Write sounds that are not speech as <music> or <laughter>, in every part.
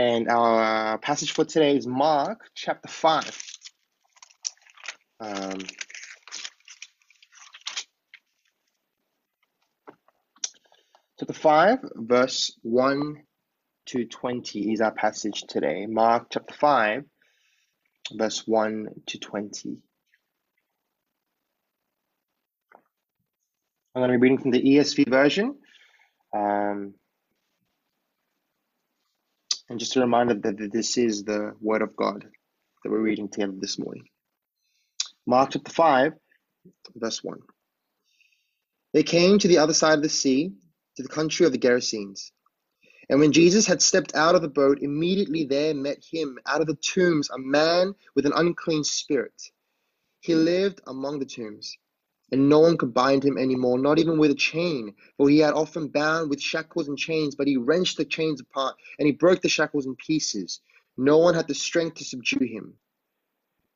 And our passage for today is Mark chapter 5. Um, chapter 5, verse 1 to 20 is our passage today. Mark chapter 5, verse 1 to 20. I'm going to be reading from the ESV version. Um, and just a reminder that this is the Word of God that we're reading together this morning. Mark chapter 5, verse 1. They came to the other side of the sea, to the country of the Gerasenes. And when Jesus had stepped out of the boat, immediately there met him out of the tombs a man with an unclean spirit. He lived among the tombs, and no one could bind him any more, not even with a chain, for he had often bound with shackles and chains, but he wrenched the chains apart, and he broke the shackles in pieces. No one had the strength to subdue him.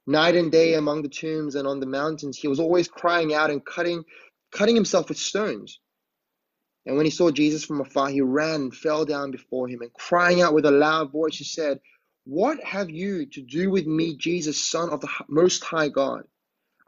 Night and day among the tombs and on the mountains, he was always crying out and cutting, cutting himself with stones. And when he saw Jesus from afar, he ran and fell down before him, and crying out with a loud voice, he said, What have you to do with me, Jesus, Son of the Most High God?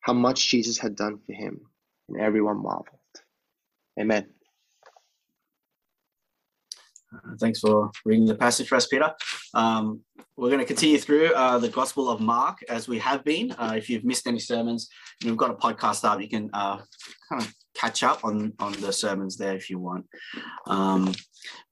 how much Jesus had done for him, and everyone marveled. Amen. Uh, thanks for reading the passage for us, Peter. Um, we're going to continue through uh, the Gospel of Mark as we have been. Uh, if you've missed any sermons, we've got a podcast up. You can uh, kind of catch up on, on the sermons there if you want. Um,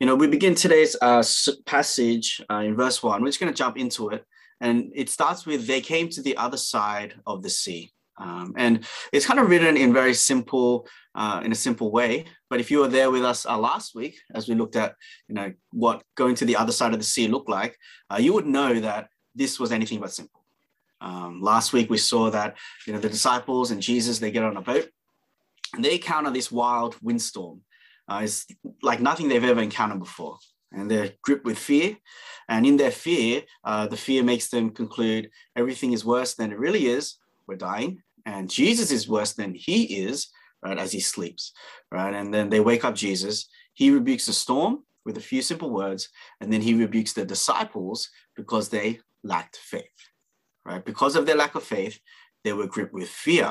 you know, we begin today's uh, passage in verse 1. We're just going to jump into it. And it starts with, they came to the other side of the sea. Um, and it's kind of written in very simple, uh, in a simple way. But if you were there with us uh, last week, as we looked at, you know, what going to the other side of the sea looked like, uh, you would know that this was anything but simple. Um, last week we saw that, you know, the disciples and Jesus they get on a boat, and they encounter this wild windstorm. Uh, it's like nothing they've ever encountered before and they're gripped with fear. And in their fear, uh, the fear makes them conclude everything is worse than it really is. We're dying, and Jesus is worse than he is, right, as he sleeps, right? And then they wake up Jesus. He rebukes the storm with a few simple words, and then he rebukes the disciples because they lacked faith, right? Because of their lack of faith, they were gripped with fear.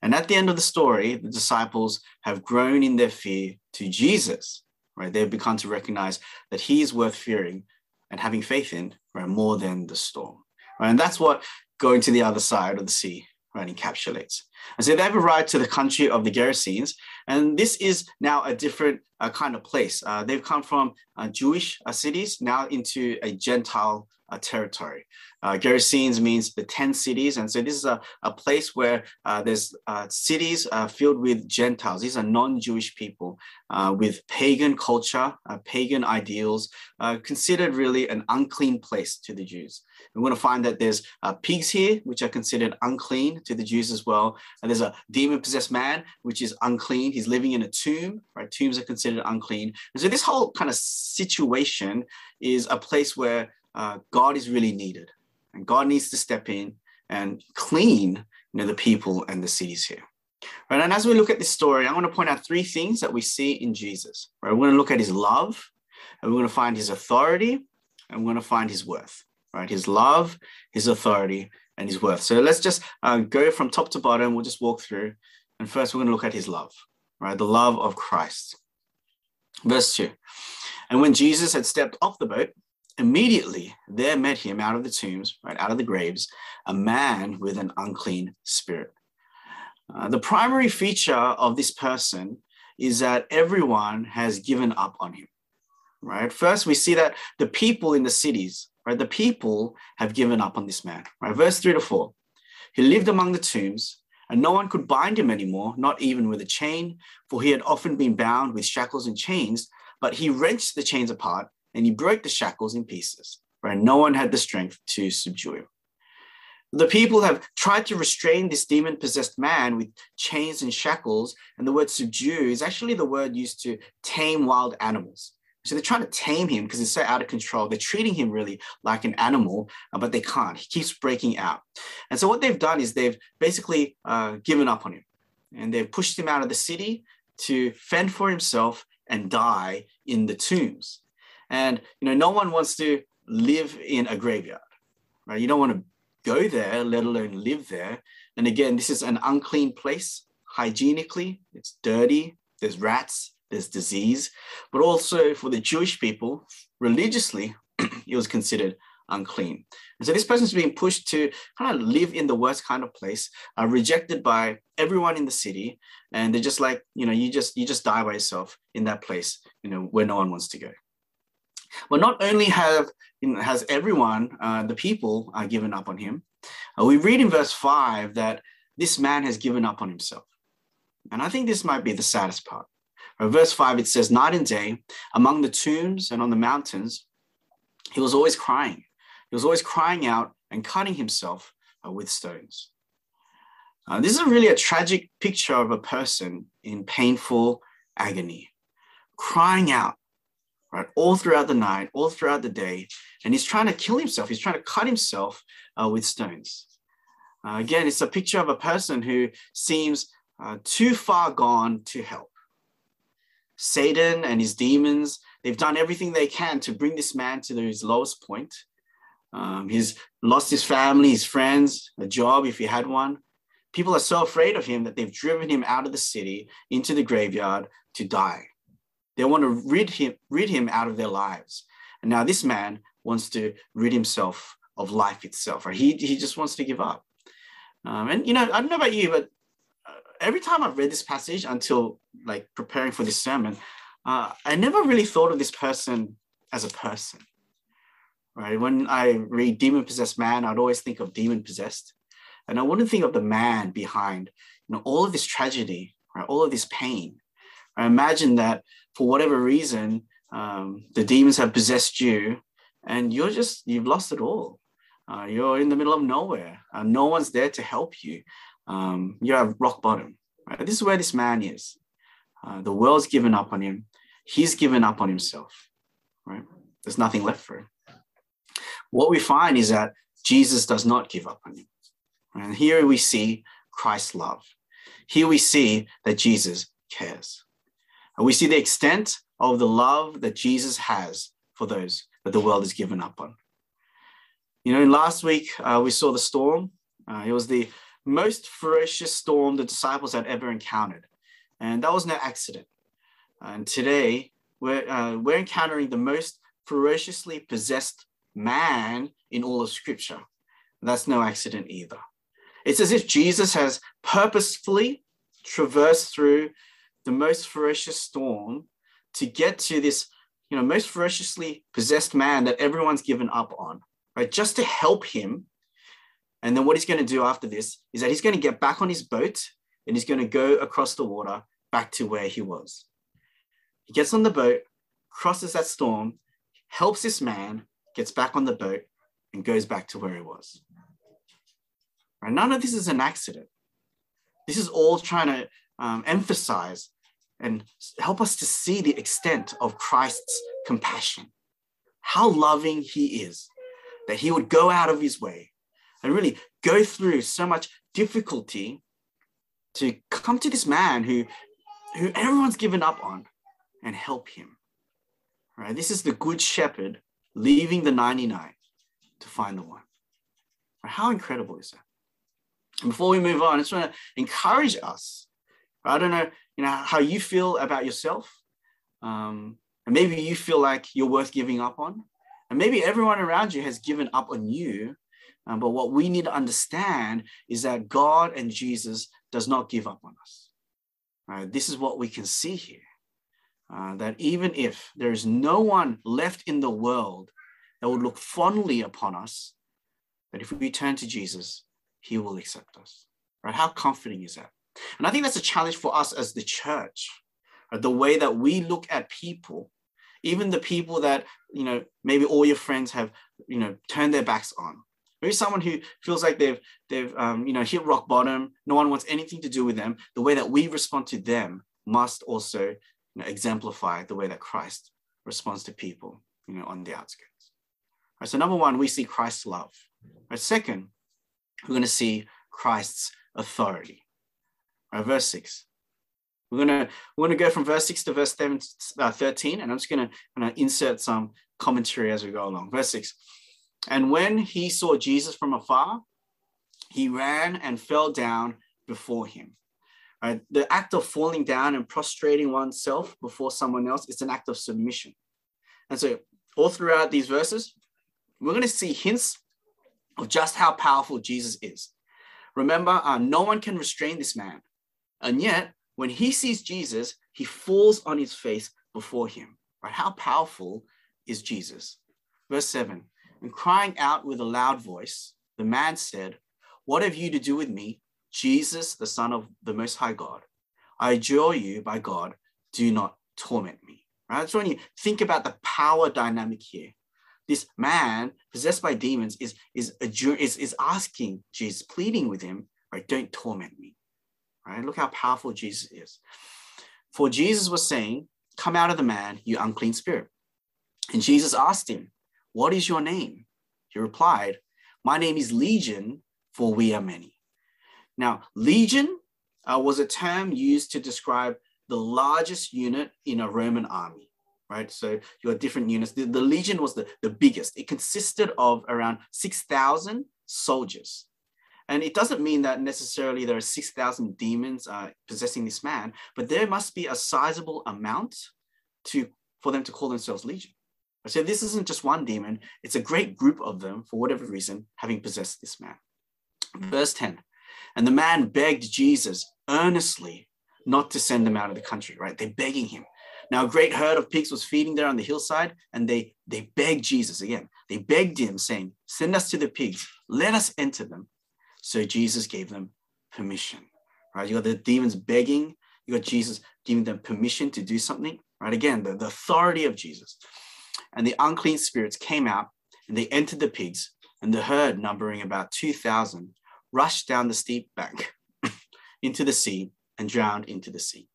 And at the end of the story, the disciples have grown in their fear to Jesus, right? They've begun to recognize that he is worth fearing and having faith in, right, more than the storm. Right? And that's what going to the other side of the sea right, encapsulates. And so they've a arrived to the country of the Gerasenes, and this is now a different uh, kind of place. Uh, they've come from uh, Jewish uh, cities now into a Gentile uh, territory. Uh, Gerasenes means the 10 cities. And so this is a, a place where there's cities filled with Gentiles. These are non-Jewish people with pagan culture, pagan ideals, considered really an unclean place to the Jews. We're going to find that there's pigs here, which are considered unclean to the Jews as well. And there's a demon-possessed man, which is unclean. He's living in a tomb, right? Tombs are considered unclean. And so this whole kind of situation is a place where uh, God is really needed, and God needs to step in and clean you know, the people and the cities here. Right, and as we look at this story, I want to point out three things that we see in Jesus. Right, we're going to look at his love, and we're going to find his authority, and we're going to find his worth. Right, his love, his authority, and his worth. So let's just uh, go from top to bottom. We'll just walk through, and first we're going to look at his love. Right, the love of Christ. Verse two, and when Jesus had stepped off the boat, immediately there met him out of the tombs, right out of the graves, a man with an unclean spirit uh, the primary feature of this person is that everyone has given up on him, right? First, we see that the people in the cities, right, the people have given up on this man, right? Verse three to four. He lived among the tombs, and no one could bind him anymore, not even with a chain, for he had often been bound with shackles and chains, but he wrenched the chains apart and he broke the shackles in pieces, right? No one had the strength to subdue him. The people have tried to restrain this demon possessed man with chains and shackles. And the word subdue is actually the word used to tame wild animals. So they're trying to tame him because he's so out of control. They're treating him really like an animal, uh, but they can't. He keeps breaking out. And so what they've done is they've basically uh, given up on him and they've pushed him out of the city to fend for himself and die in the tombs. And you know, no one wants to live in a graveyard, right? You don't want to go there, let alone live there. And again, this is an unclean place hygienically, it's dirty, there's rats, there's disease, but also for the Jewish people, religiously, <clears throat> it was considered unclean. And so this person's being pushed to kind of live in the worst kind of place, uh, rejected by everyone in the city, and they're just like, you know, you just you just die by yourself in that place, you know, where no one wants to go. But not only have has everyone, uh, the people, uh, given up on him, uh, we read in verse 5 that this man has given up on himself. And I think this might be the saddest part. Verse 5, it says, Night and day, among the tombs and on the mountains, he was always crying. He was always crying out and cutting himself uh, with stones. Uh, this is really a tragic picture of a person in painful agony, crying out right? All throughout the night, all throughout the day. And he's trying to kill himself. He's trying to cut himself uh, with stones. Uh, again, it's a picture of a person who seems uh, too far gone to help. Satan and his demons, they've done everything they can to bring this man to his lowest point. Um, he's lost his family, his friends, a job if he had one. People are so afraid of him that they've driven him out of the city into the graveyard to die. They want to rid him, rid him out of their lives. And now this man wants to rid himself of life itself? He, he just wants to give up. Um, and, you know, I don't know about you, but every time I've read this passage until like preparing for this sermon, uh, I never really thought of this person as a person, right? When I read demon possessed man, I'd always think of demon possessed. And I wouldn't think of the man behind, you know, all of this tragedy, right? All of this pain. I imagine that for whatever reason, um, the demons have possessed you and you're just, you've lost it all. Uh, you're in the middle of nowhere. Uh, no one's there to help you. Um, you're at rock bottom. Right? This is where this man is. Uh, the world's given up on him. He's given up on himself. Right? There's nothing left for him. What we find is that Jesus does not give up on him. And here we see Christ's love. Here we see that Jesus cares. And we see the extent of the love that Jesus has for those that the world has given up on. You know, last week uh, we saw the storm. Uh, it was the most ferocious storm the disciples had ever encountered. And that was no accident. And today we're, uh, we're encountering the most ferociously possessed man in all of Scripture. And That's no accident either. It's as if Jesus has purposefully traversed through the most ferocious storm to get to this, you know, most ferociously possessed man that everyone's given up on, right? Just to help him. And then what he's going to do after this is that he's going to get back on his boat and he's going to go across the water back to where he was. He gets on the boat, crosses that storm, helps this man, gets back on the boat, and goes back to where he was. Right? None of this is an accident. This is all trying to um, emphasize and help us to see the extent of Christ's compassion, how loving he is, that he would go out of his way and really go through so much difficulty to come to this man who, who everyone's given up on and help him. Right? This is the good shepherd leaving the 99 to find the one. Right? How incredible is that? And before we move on, I just want to encourage us. I don't know, you know, how you feel about yourself. Um, and maybe you feel like you're worth giving up on. And maybe everyone around you has given up on you. Um, but what we need to understand is that God and Jesus does not give up on us. Right? This is what we can see here. Uh, that even if there is no one left in the world that would look fondly upon us, that if we turn to Jesus, he will accept us. Right? How comforting is that? And I think that's a challenge for us as the church. Right? The way that we look at people, even the people that, you know, maybe all your friends have, you know, turned their backs on. Maybe someone who feels like they've, they've, um, you know, hit rock bottom. No one wants anything to do with them. The way that we respond to them must also you know, exemplify the way that Christ responds to people, you know, on the outskirts. Right, so number one, we see Christ's love. Right, second, we're going to see Christ's authority. Right, verse six. We're gonna we're gonna go from verse six to verse 7, uh, 13, and I'm just gonna, gonna insert some commentary as we go along. Verse six. And when he saw Jesus from afar, he ran and fell down before him. Right? The act of falling down and prostrating oneself before someone else is an act of submission. And so, all throughout these verses, we're going to see hints of just how powerful Jesus is. Remember, uh, no one can restrain this man. And yet, when he sees Jesus, he falls on his face before him. Right? How powerful is Jesus? Verse 7 And crying out with a loud voice, the man said, What have you to do with me, Jesus, the Son of the Most High God? I adjure you by God, do not torment me. Right? So when you think about the power dynamic here, this man possessed by demons is is adjure, is, is asking Jesus, pleading with him, right? Don't torment me. Right? Look how powerful Jesus is. For Jesus was saying, Come out of the man, you unclean spirit. And Jesus asked him, What is your name? He replied, My name is Legion, for we are many. Now, legion uh, was a term used to describe the largest unit in a Roman army right? So you had different units. The, the legion was the, the biggest. It consisted of around 6,000 soldiers. And it doesn't mean that necessarily there are 6,000 demons uh, possessing this man, but there must be a sizable amount to for them to call themselves legion. So this isn't just one demon, it's a great group of them, for whatever reason, having possessed this man. Hmm. Verse 10 And the man begged Jesus earnestly not to send them out of the country, right? They're begging him. Now, a great herd of pigs was feeding there on the hillside, and they, they begged Jesus again. They begged him, saying, Send us to the pigs, let us enter them. So Jesus gave them permission. Right? You got the demons begging, you got Jesus giving them permission to do something. Right? Again, the, the authority of Jesus. And the unclean spirits came out and they entered the pigs, and the herd, numbering about 2,000, rushed down the steep bank <laughs> into the sea and drowned into the sea.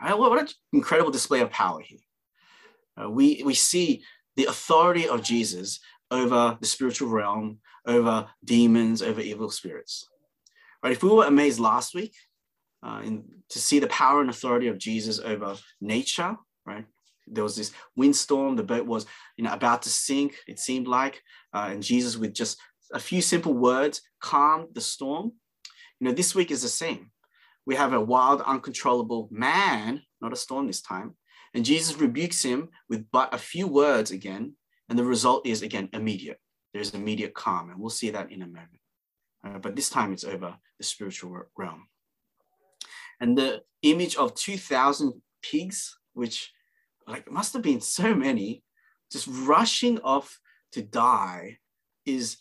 Right? What an incredible display of power here. Uh, we, we see the authority of Jesus over the spiritual realm, over demons, over evil spirits. Right? If we were amazed last week uh, in, to see the power and authority of Jesus over nature, right? There was this windstorm, the boat was you know, about to sink, it seemed like, uh, and Jesus, with just a few simple words, calmed the storm. You know, this week is the same we have a wild, uncontrollable man, not a storm this time. And Jesus rebukes him with but a few words again. And the result is, again, immediate. There's immediate calm. And we'll see that in a moment. Uh, but this time it's over the spiritual realm. And the image of 2,000 pigs, which like must have been so many, just rushing off to die, is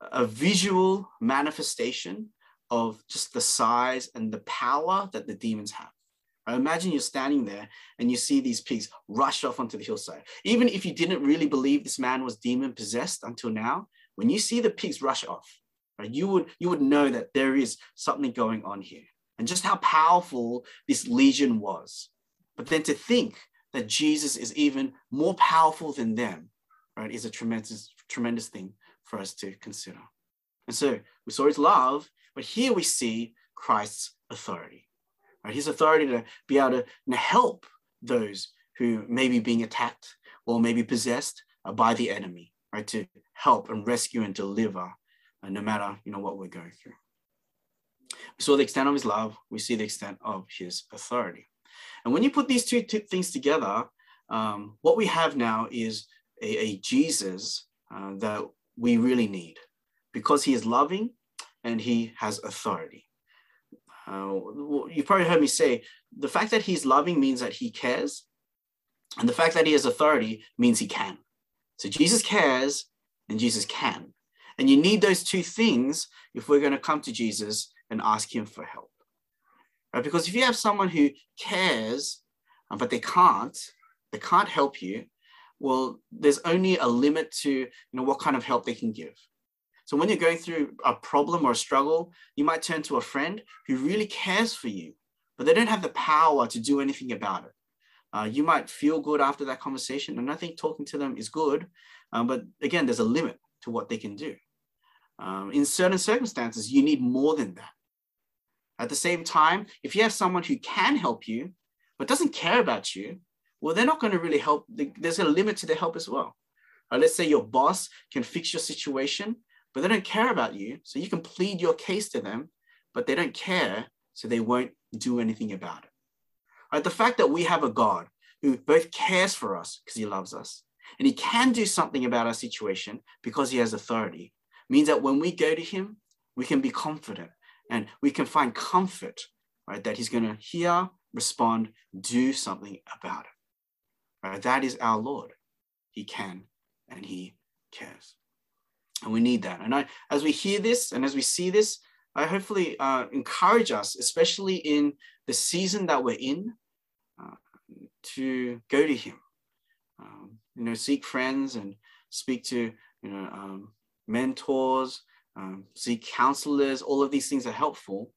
a visual manifestation of just the size and the power that the demons have. I imagine you're standing there and you see these pigs rush off onto the hillside. Even if you didn't really believe this man was demon possessed until now, when you see the pigs rush off, right, you would you would know that there is something going on here, and just how powerful this legion was. But then to think that Jesus is even more powerful than them, right, is a tremendous tremendous thing for us to consider. And so we saw his love, but here we see Christ's authority. Right? His authority to be able to help those who may be being attacked or may be possessed by the enemy, right? To help and rescue and deliver uh, no matter you know what we're going through. We saw the extent of his love, we see the extent of his authority. And when you put these two, things together, um, what we have now is a, a Jesus uh, that we really need because he is loving and he has authority. Uh, you've probably heard me say the fact that he's loving means that he cares, and the fact that he has authority means he can. So Jesus cares and Jesus can. And you need those two things if we're going to come to Jesus and ask him for help. Right? Because if you have someone who cares, uh, but they can't, they can't help you, well, there's only a limit to you know what kind of help they can give. So when you're going through a problem or a struggle, you might turn to a friend who really cares for you, but they don't have the power to do anything about it. Uh, you might feel good after that conversation, and I think talking to them is good. Um, but again, there's a limit to what they can do. Um, in certain circumstances, you need more than that. At the same time, if you have someone who can help you, but doesn't care about you, well, they're not going to really help. There's a limit to their help as well. Uh, let's say your boss can fix your situation, but they don't care about you. So you can plead your case to them, but they don't care. So they won't do anything about it. Right? The fact that we have a God who both cares for us because he loves us and he can do something about our situation because he has authority means that when we go to him, we can be confident and we can find comfort, right? That he's going to hear, respond, do something about it. Right? That is our Lord. He can and he cares. And we need that. And I, as we hear this and as we see this, I hopefully uh, encourage us, especially in the season that we're in, uh, to go to Him. Um, you know, seek friends and speak to you know um, mentors, um, seek counselors. All of these things are helpful,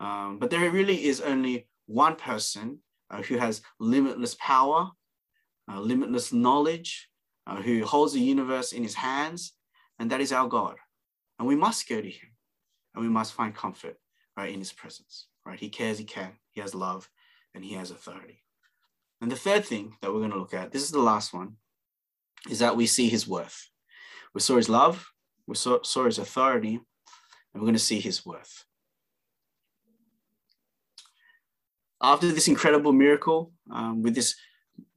um, but there really is only one person uh, who has limitless power, uh, limitless knowledge, uh, who holds the universe in His hands, and that is our God. And we must go to him and we must find comfort right in his presence. Right? He cares, he can, he has love, and he has authority. And the third thing that we're going to look at, this is the last one, is that we see his worth. We saw his love, we saw, saw his authority, and we're going to see his worth. After this incredible miracle um, with this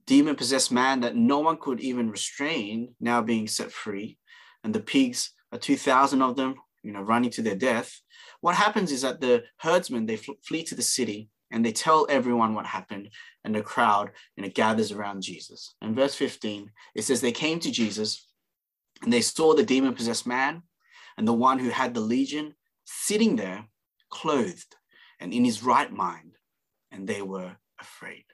demon possessed man that no one could even restrain, now being set free, and the pigs, are 2,000 of them, you know, running to their death. What happens is that the herdsmen, they flee to the city and they tell everyone what happened and the crowd, you know, gathers around Jesus. In verse 15, it says they came to Jesus and they saw the demon possessed man and the one who had the legion sitting there clothed and in his right mind, and they were afraid.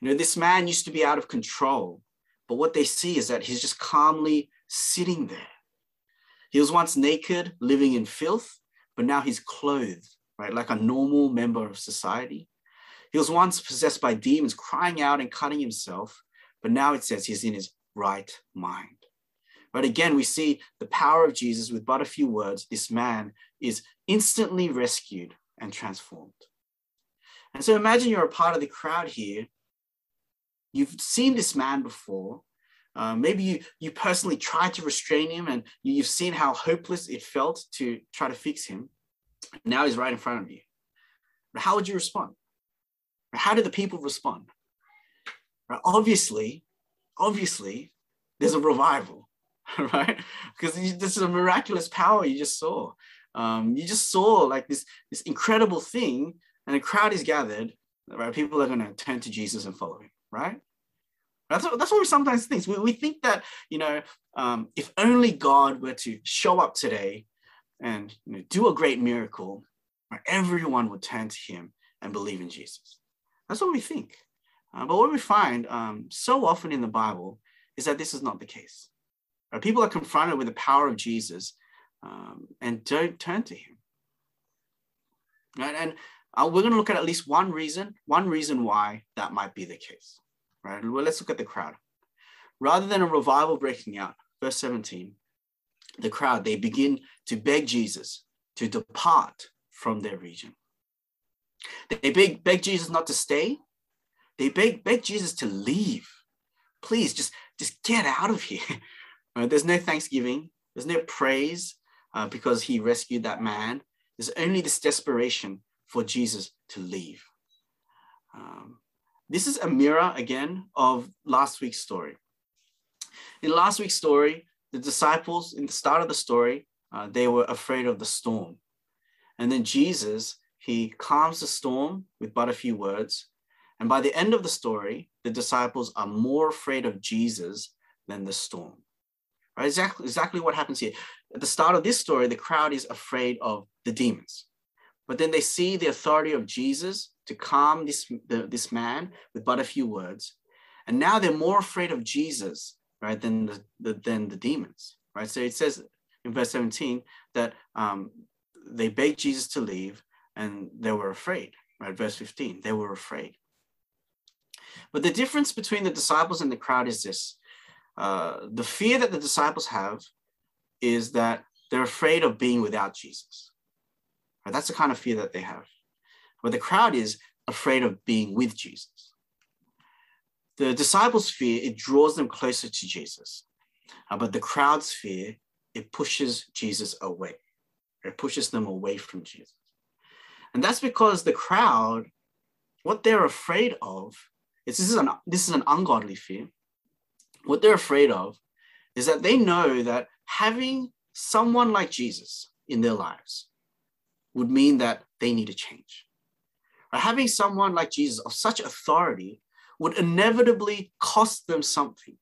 You know, this man used to be out of control, but what they see is that he's just calmly sitting there. He was once naked, living in filth, but now he's clothed, right, like a normal member of society. He was once possessed by demons, crying out and cutting himself, but now it says he's in his right mind. But again, we see the power of Jesus with but a few words. This man is instantly rescued and transformed. And so imagine you're a part of the crowd here. You've seen this man before, uh, maybe you, you personally tried to restrain him and you've seen how hopeless it felt to try to fix him. Now he's right in front of you. But how would you respond? How did the people respond? Obviously, obviously, there's a revival, <laughs> right? Because this is a miraculous power you just saw. Um, you just saw like this, this incredible thing, and a crowd is gathered, right? People are going to turn to Jesus and follow him, right? That's what, that's what we sometimes think. We, we think that, you know, um, if only God were to show up today and you know, do a great miracle, everyone would turn to him and believe in Jesus. That's what we think. Uh, but what we find um, so often in the Bible is that this is not the case. People are confronted with the power of Jesus um, and don't turn to him. Right? And uh, we're going to look at at least one reason, one reason why that might be the case right? Well, let's look at the crowd. Rather than a revival breaking out, verse 17, the crowd, they begin to beg Jesus to depart from their region. They beg, beg Jesus not to stay. They beg, beg Jesus to leave. Please, just, just get out of here. <laughs> Uh, there's no thanksgiving. There's no praise uh, because he rescued that man. There's only this desperation for Jesus to leave. Um, this is a mirror again of last week's story. In last week's story, the disciples, in the start of the story, uh, they were afraid of the storm. And then Jesus, he calms the storm with but a few words. And by the end of the story, the disciples are more afraid of Jesus than the storm. Right? Exactly, exactly what happens here. At the start of this story, the crowd is afraid of the demons. But then they see the authority of Jesus to calm this, the, this man with but a few words. And now they're more afraid of Jesus, right, than the, the, than the demons, right? So it says in verse 17 that um, they begged Jesus to leave and they were afraid, right? Verse 15, they were afraid. But the difference between the disciples and the crowd is this uh, the fear that the disciples have is that they're afraid of being without Jesus. Right? That's the kind of fear that they have. But the crowd is afraid of being with Jesus. The disciples' fear, it draws them closer to Jesus. Uh, but the crowd's fear, it pushes Jesus away. It pushes them away from Jesus. And that's because the crowd, what they're afraid of, is this is an, this is an ungodly fear. What they're afraid of is that they know that having someone like Jesus in their lives would mean that they need to change. Or having someone like Jesus of such authority would inevitably cost them something.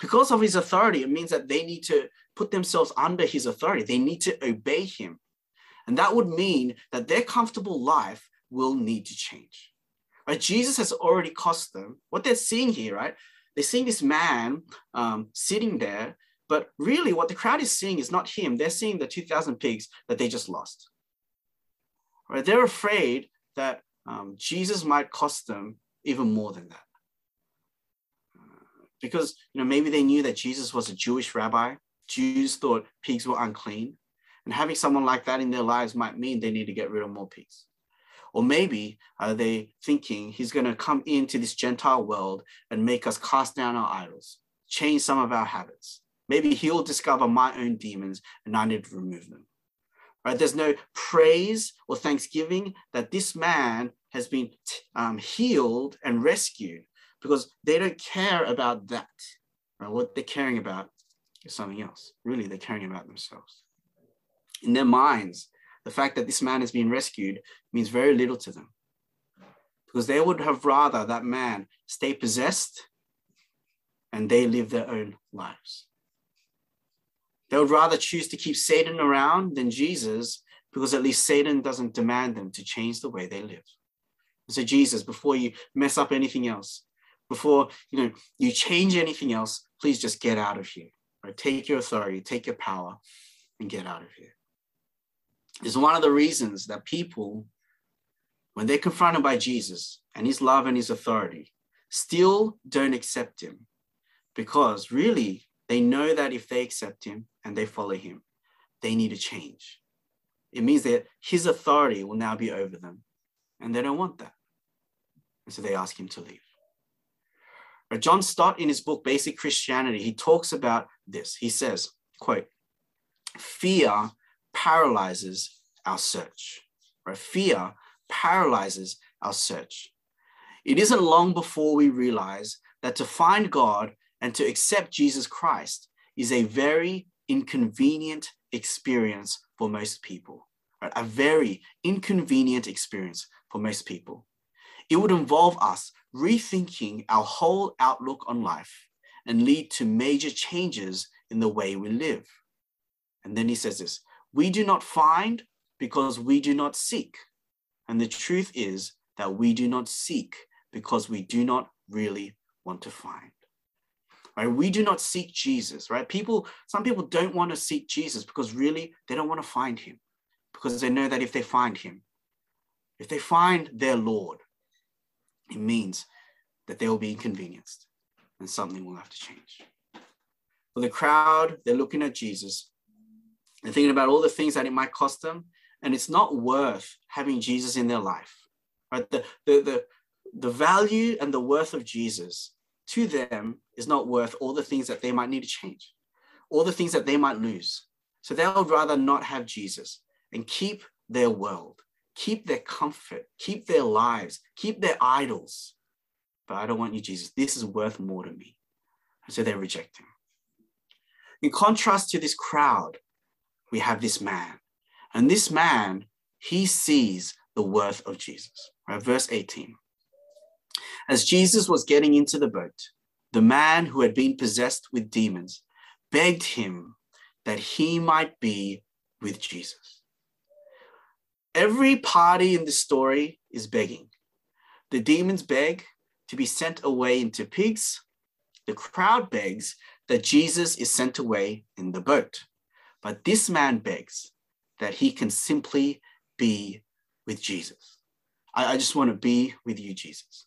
Because of his authority, it means that they need to put themselves under his authority. They need to obey him. And that would mean that their comfortable life will need to change. Right? Jesus has already cost them. What they're seeing here, right? They're seeing this man um, sitting there, but really what the crowd is seeing is not him. They're seeing the 2,000 pigs that they just lost. Right? They're afraid that um, Jesus might cost them even more than that. Because you know maybe they knew that Jesus was a Jewish rabbi. Jews thought pigs were unclean. And having someone like that in their lives might mean they need to get rid of more pigs. Or maybe are they thinking he's going to come into this Gentile world and make us cast down our idols, change some of our habits. Maybe he'll discover my own demons and I need to remove them. Right? There's no praise or thanksgiving that this man has been um, healed and rescued because they don't care about that. Right? What they're caring about is something else. Really, they're caring about themselves in their minds, the fact that this man has been rescued means very little to them because they would have rather that man stay possessed and they live their own lives. They would rather choose to keep Satan around than Jesus because at least Satan doesn't demand them to change the way they live. So Jesus, before you mess up anything else, before you know you change anything else, please just get out of here. Right? Take your authority, take your power, and get out of here is one of the reasons that people, when they're confronted by Jesus and his love and his authority, still don't accept him because really they know that if they accept him and they follow him, they need to change. It means that his authority will now be over them and they don't want that. And so they ask him to leave. John Stott, in his book Basic Christianity, he talks about this. He says, quote, fear paralyzes our search. Right? Fear paralyzes our search. It isn't long before we realize that to find God and to accept Jesus Christ is a very inconvenient experience for most people. Right? A very inconvenient experience for most people. It would involve us rethinking our whole outlook on life and lead to major changes in the way we live. And then he says this we do not find because we do not seek. And the truth is that we do not seek because we do not really want to find. Right? We do not seek Jesus, right? People, some people don't want to seek Jesus because really they don't want to find him because they know that if they find him, if they find their Lord, it means that they will be inconvenienced and something will have to change. For the crowd, they're looking at Jesus and thinking about all the things that it might cost them. and it's not worth having Jesus in their life. Right? The, the, the, the value and the worth of Jesus to them is not worth all the things that they might need to change, all the things that they might lose. So they would rather not have Jesus and keep their world, keep their comfort, keep their lives, keep their idols. But I don't want you, Jesus. This is worth more to me. And so they reject him. In contrast to this crowd, we have this man. And this man, he sees the worth of Jesus. Right? Verse 18. As Jesus was getting into the boat, the man who had been possessed with demons begged him that he might be with Jesus. Every party in the story is begging. The demons beg to be sent away into pigs. The crowd begs that Jesus is sent away in the boat. But this man begs that he can simply be with Jesus. I, I just want to be with you, Jesus.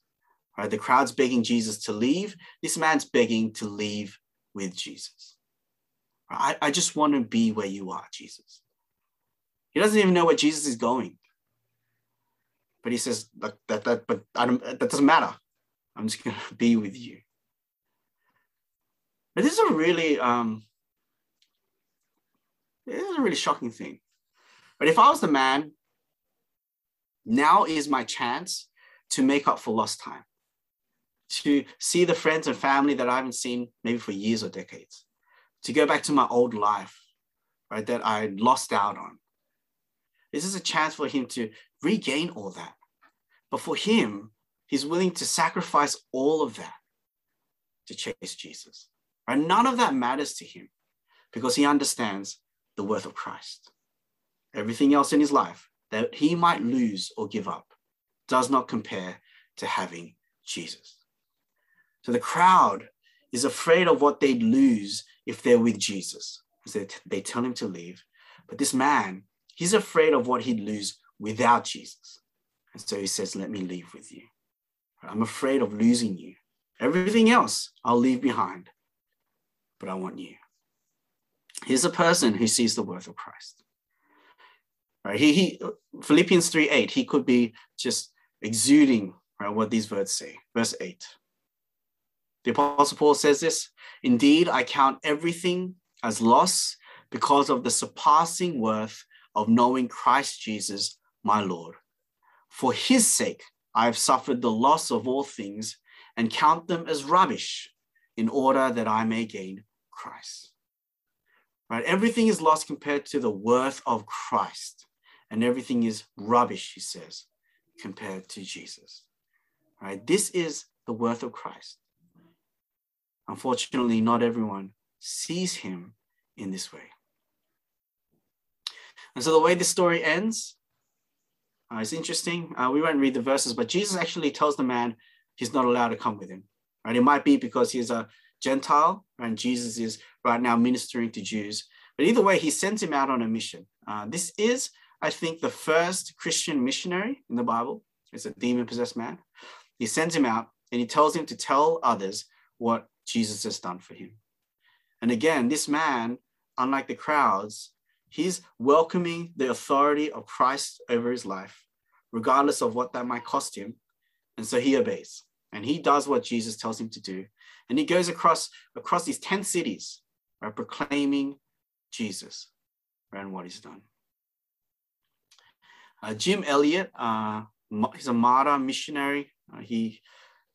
Right? The crowd's begging Jesus to leave. This man's begging to leave with Jesus. I, I just want to be where you are, Jesus. He doesn't even know where Jesus is going. But he says, that, that, that but I don't, that doesn't matter. I'm just going <laughs> to be with you. But this is a really, um, this is a really shocking thing. But if I was the man, now is my chance to make up for lost time to see the friends and family that I haven't seen maybe for years or decades, to go back to my old life, right, that I lost out on. This is a chance for him to regain all that. But for him, he's willing to sacrifice all of that to chase Jesus. Right? None of that matters to him because he understands the worth of Christ. Everything else in his life that he might lose or give up does not compare to having Jesus. So the crowd is afraid of what they'd lose if they're with Jesus. So they tell him to leave. But this man, he's afraid of what he'd lose without Jesus. And so he says, Let me leave with you. I'm afraid of losing you. Everything else I'll leave behind, but I want you. Here's a person who sees the worth of Christ. Right? He, he Philippians 3 8, he could be just exuding right, what these words say. Verse 8. The Apostle Paul says this Indeed, I count everything as loss because of the surpassing worth of knowing Christ Jesus, my Lord. For his sake, I have suffered the loss of all things and count them as rubbish in order that I may gain Christ. Right? Everything is lost compared to the worth of Christ, and everything is rubbish, he says, compared to Jesus. Right? This is the worth of Christ. Unfortunately, not everyone sees him in this way. And so the way this story ends uh, is interesting. Uh, we won't read the verses, but Jesus actually tells the man he's not allowed to come with him. Right? It might be because he's a Gentile and Jesus is right now ministering to Jews. But either way, he sends him out on a mission. Uh, this is, I think, the first Christian missionary in the Bible. It's a demon possessed man. He sends him out and he tells him to tell others what Jesus has done for him. And again, this man, unlike the crowds, he's welcoming the authority of Christ over his life, regardless of what that might cost him. And so he obeys and he does what Jesus tells him to do. And he goes across, across these 10 cities, right, proclaiming Jesus and what he's done. Uh, Jim Elliot, uh, he's a martyr missionary. Uh, he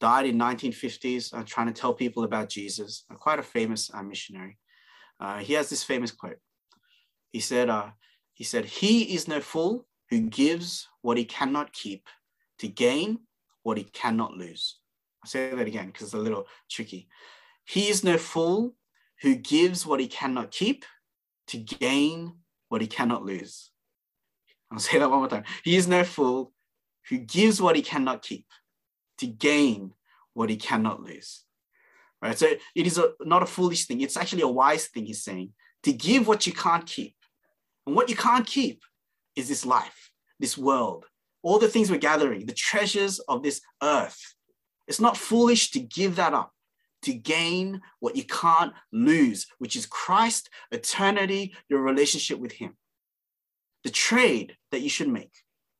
died in 1950s uh, trying to tell people about Jesus, uh, quite a famous uh, missionary. He has this famous quote. He said, he said, he is no fool who gives what he cannot keep to gain what he cannot lose. I'll say that again because it's a little tricky. He is no fool who gives what he cannot keep to gain what he cannot lose. I'll say that one more time. He is no fool who gives what he cannot keep to gain what he cannot lose. Right? So it is a, not a foolish thing. It's actually a wise thing, he's saying, to give what you can't keep. And what you can't keep is this life, this world, all the things we're gathering, the treasures of this earth. It's not foolish to give that up, to gain what you can't lose, which is Christ, eternity, your relationship with Him. The trade that you should make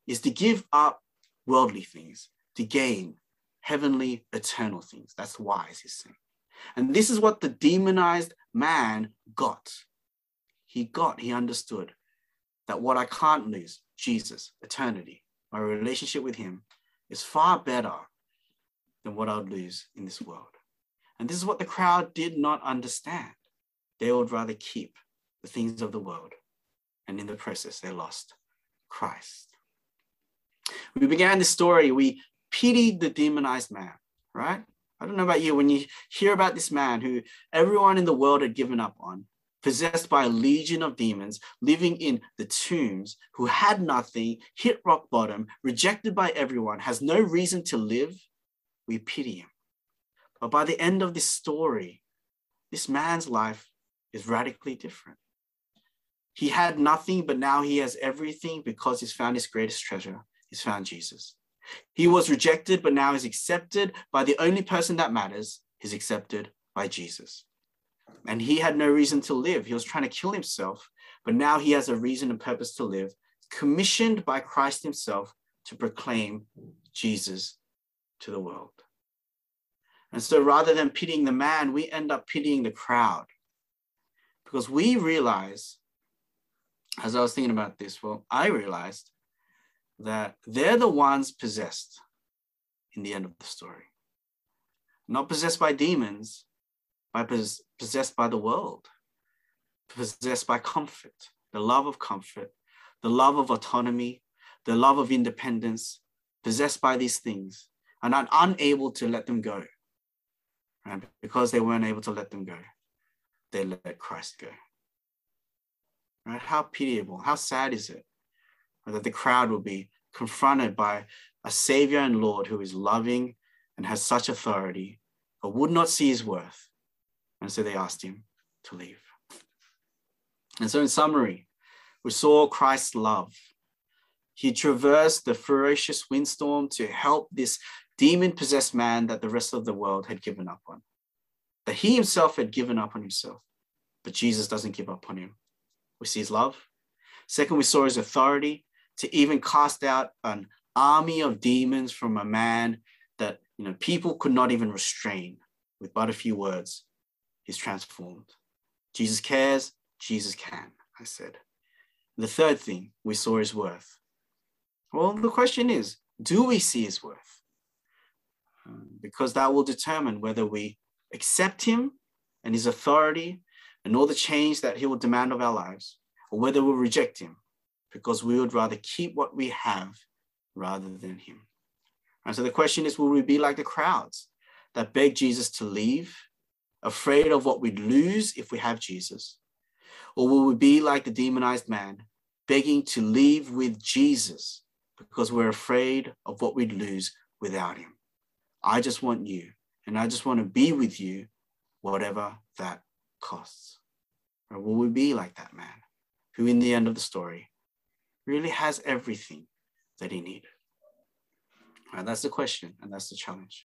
is to give up worldly things to gain heavenly, eternal things. That's wise, he's saying. And this is what the demonized man got. He got, he understood that what I can't lose, Jesus, eternity, my relationship with him, is far better than what I would lose in this world. And this is what the crowd did not understand. They would rather keep the things of the world. And in the process, they lost Christ. We began this story, we pitied the demonized man, right? I don't know about you, when you hear about this man who everyone in the world had given up on, possessed by a legion of demons, living in the tombs, who had nothing, hit rock bottom, rejected by everyone, has no reason to live, we pity him. But by the end of this story, this man's life is radically different. He had nothing, but now he has everything because he's found his greatest treasure. He's found Jesus. He was rejected, but now is accepted by the only person that matters. He's accepted by Jesus. And he had no reason to live. He was trying to kill himself, but now he has a reason and purpose to live, commissioned by Christ himself to proclaim Jesus to the world. And so rather than pitying the man, we end up pitying the crowd because we realize, as I was thinking about this, well, I realized that they're the ones possessed in the end of the story. Not possessed by demons, but possessed by the world, possessed by comfort, the love of comfort, the love of autonomy, the love of independence, possessed by these things, and are unable to let them go. And because they weren't able to let them go, they let Christ go. Right? How pitiable, how sad is it that the crowd will be confronted by a Savior and Lord who is loving and has such authority, but would not see his worth. And so they asked him to leave. And so, in summary, we saw Christ's love. He traversed the ferocious windstorm to help this demon possessed man that the rest of the world had given up on, that he himself had given up on himself. But Jesus doesn't give up on him. We see his love. Second, we saw his authority to even cast out an army of demons from a man that you know people could not even restrain with but a few words he's transformed jesus cares jesus can i said the third thing we saw his worth well the question is do we see his worth because that will determine whether we accept him and his authority and all the change that he will demand of our lives or whether we'll reject him because we would rather keep what we have rather than him. And so the question is will we be like the crowds that beg Jesus to leave, afraid of what we'd lose if we have Jesus? Or will we be like the demonized man, begging to leave with Jesus because we're afraid of what we'd lose without him? I just want you, and I just want to be with you, whatever that costs. Or will we be like that man who, in the end of the story, really has everything that he needed? And that's the question, and that's the challenge.